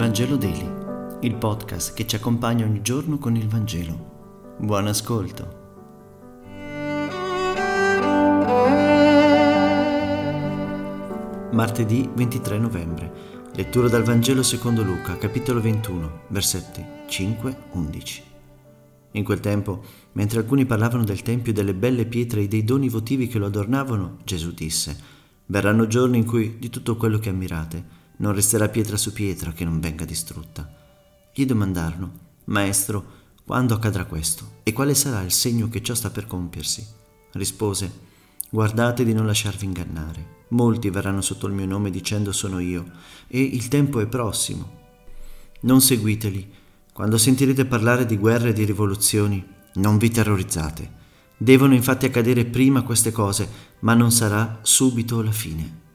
Vangelo Daily, il podcast che ci accompagna ogni giorno con il Vangelo. Buon ascolto. Martedì 23 novembre. Lettura dal Vangelo secondo Luca, capitolo 21, versetti 5-11. In quel tempo, mentre alcuni parlavano del Tempio e delle belle pietre e dei doni votivi che lo adornavano, Gesù disse, Verranno giorni in cui di tutto quello che ammirate non resterà pietra su pietra che non venga distrutta. Gli domandarono, Maestro, quando accadrà questo? E quale sarà il segno che ciò sta per compiersi? Rispose, Guardate di non lasciarvi ingannare. Molti verranno sotto il mio nome dicendo sono io, e il tempo è prossimo. Non seguiteli. Quando sentirete parlare di guerre e di rivoluzioni, non vi terrorizzate. Devono infatti accadere prima queste cose, ma non sarà subito la fine.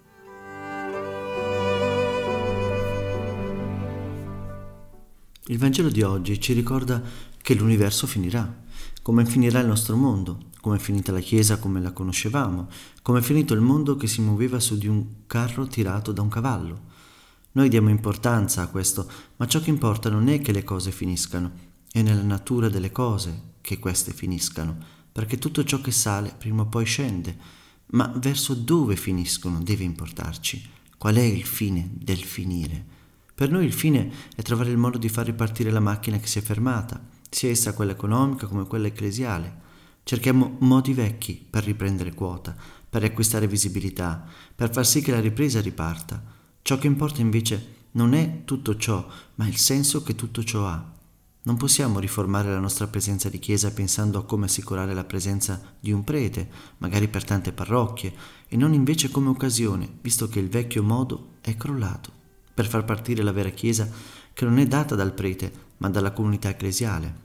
Il Vangelo di oggi ci ricorda che l'universo finirà, come finirà il nostro mondo, come è finita la Chiesa come la conoscevamo, come è finito il mondo che si muoveva su di un carro tirato da un cavallo. Noi diamo importanza a questo, ma ciò che importa non è che le cose finiscano, è nella natura delle cose che queste finiscano, perché tutto ciò che sale prima o poi scende, ma verso dove finiscono deve importarci. Qual è il fine del finire? Per noi il fine è trovare il modo di far ripartire la macchina che si è fermata, sia essa quella economica come quella ecclesiale. Cerchiamo modi vecchi per riprendere quota, per riacquistare visibilità, per far sì che la ripresa riparta. Ciò che importa invece non è tutto ciò, ma il senso che tutto ciò ha. Non possiamo riformare la nostra presenza di chiesa pensando a come assicurare la presenza di un prete, magari per tante parrocchie, e non invece come occasione, visto che il vecchio modo è crollato per far partire la vera Chiesa che non è data dal prete, ma dalla comunità ecclesiale.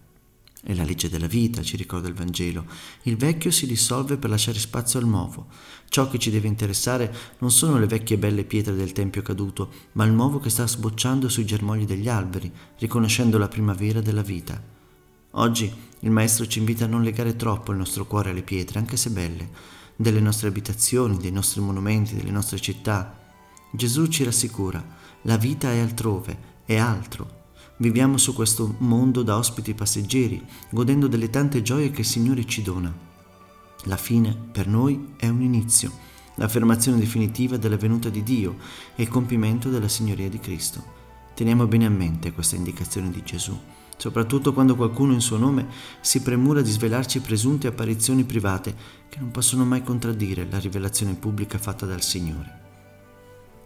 È la legge della vita, ci ricorda il Vangelo. Il vecchio si dissolve per lasciare spazio al nuovo. Ciò che ci deve interessare non sono le vecchie belle pietre del Tempio caduto, ma il nuovo che sta sbocciando sui germogli degli alberi, riconoscendo la primavera della vita. Oggi il Maestro ci invita a non legare troppo il nostro cuore alle pietre, anche se belle, delle nostre abitazioni, dei nostri monumenti, delle nostre città. Gesù ci rassicura la vita è altrove, è altro. Viviamo su questo mondo da ospiti passeggeri, godendo delle tante gioie che il Signore ci dona. La fine per noi è un inizio, l'affermazione definitiva della venuta di Dio e il compimento della Signoria di Cristo. Teniamo bene a mente questa indicazione di Gesù, soprattutto quando qualcuno in suo nome si premura di svelarci presunte apparizioni private che non possono mai contraddire la rivelazione pubblica fatta dal Signore.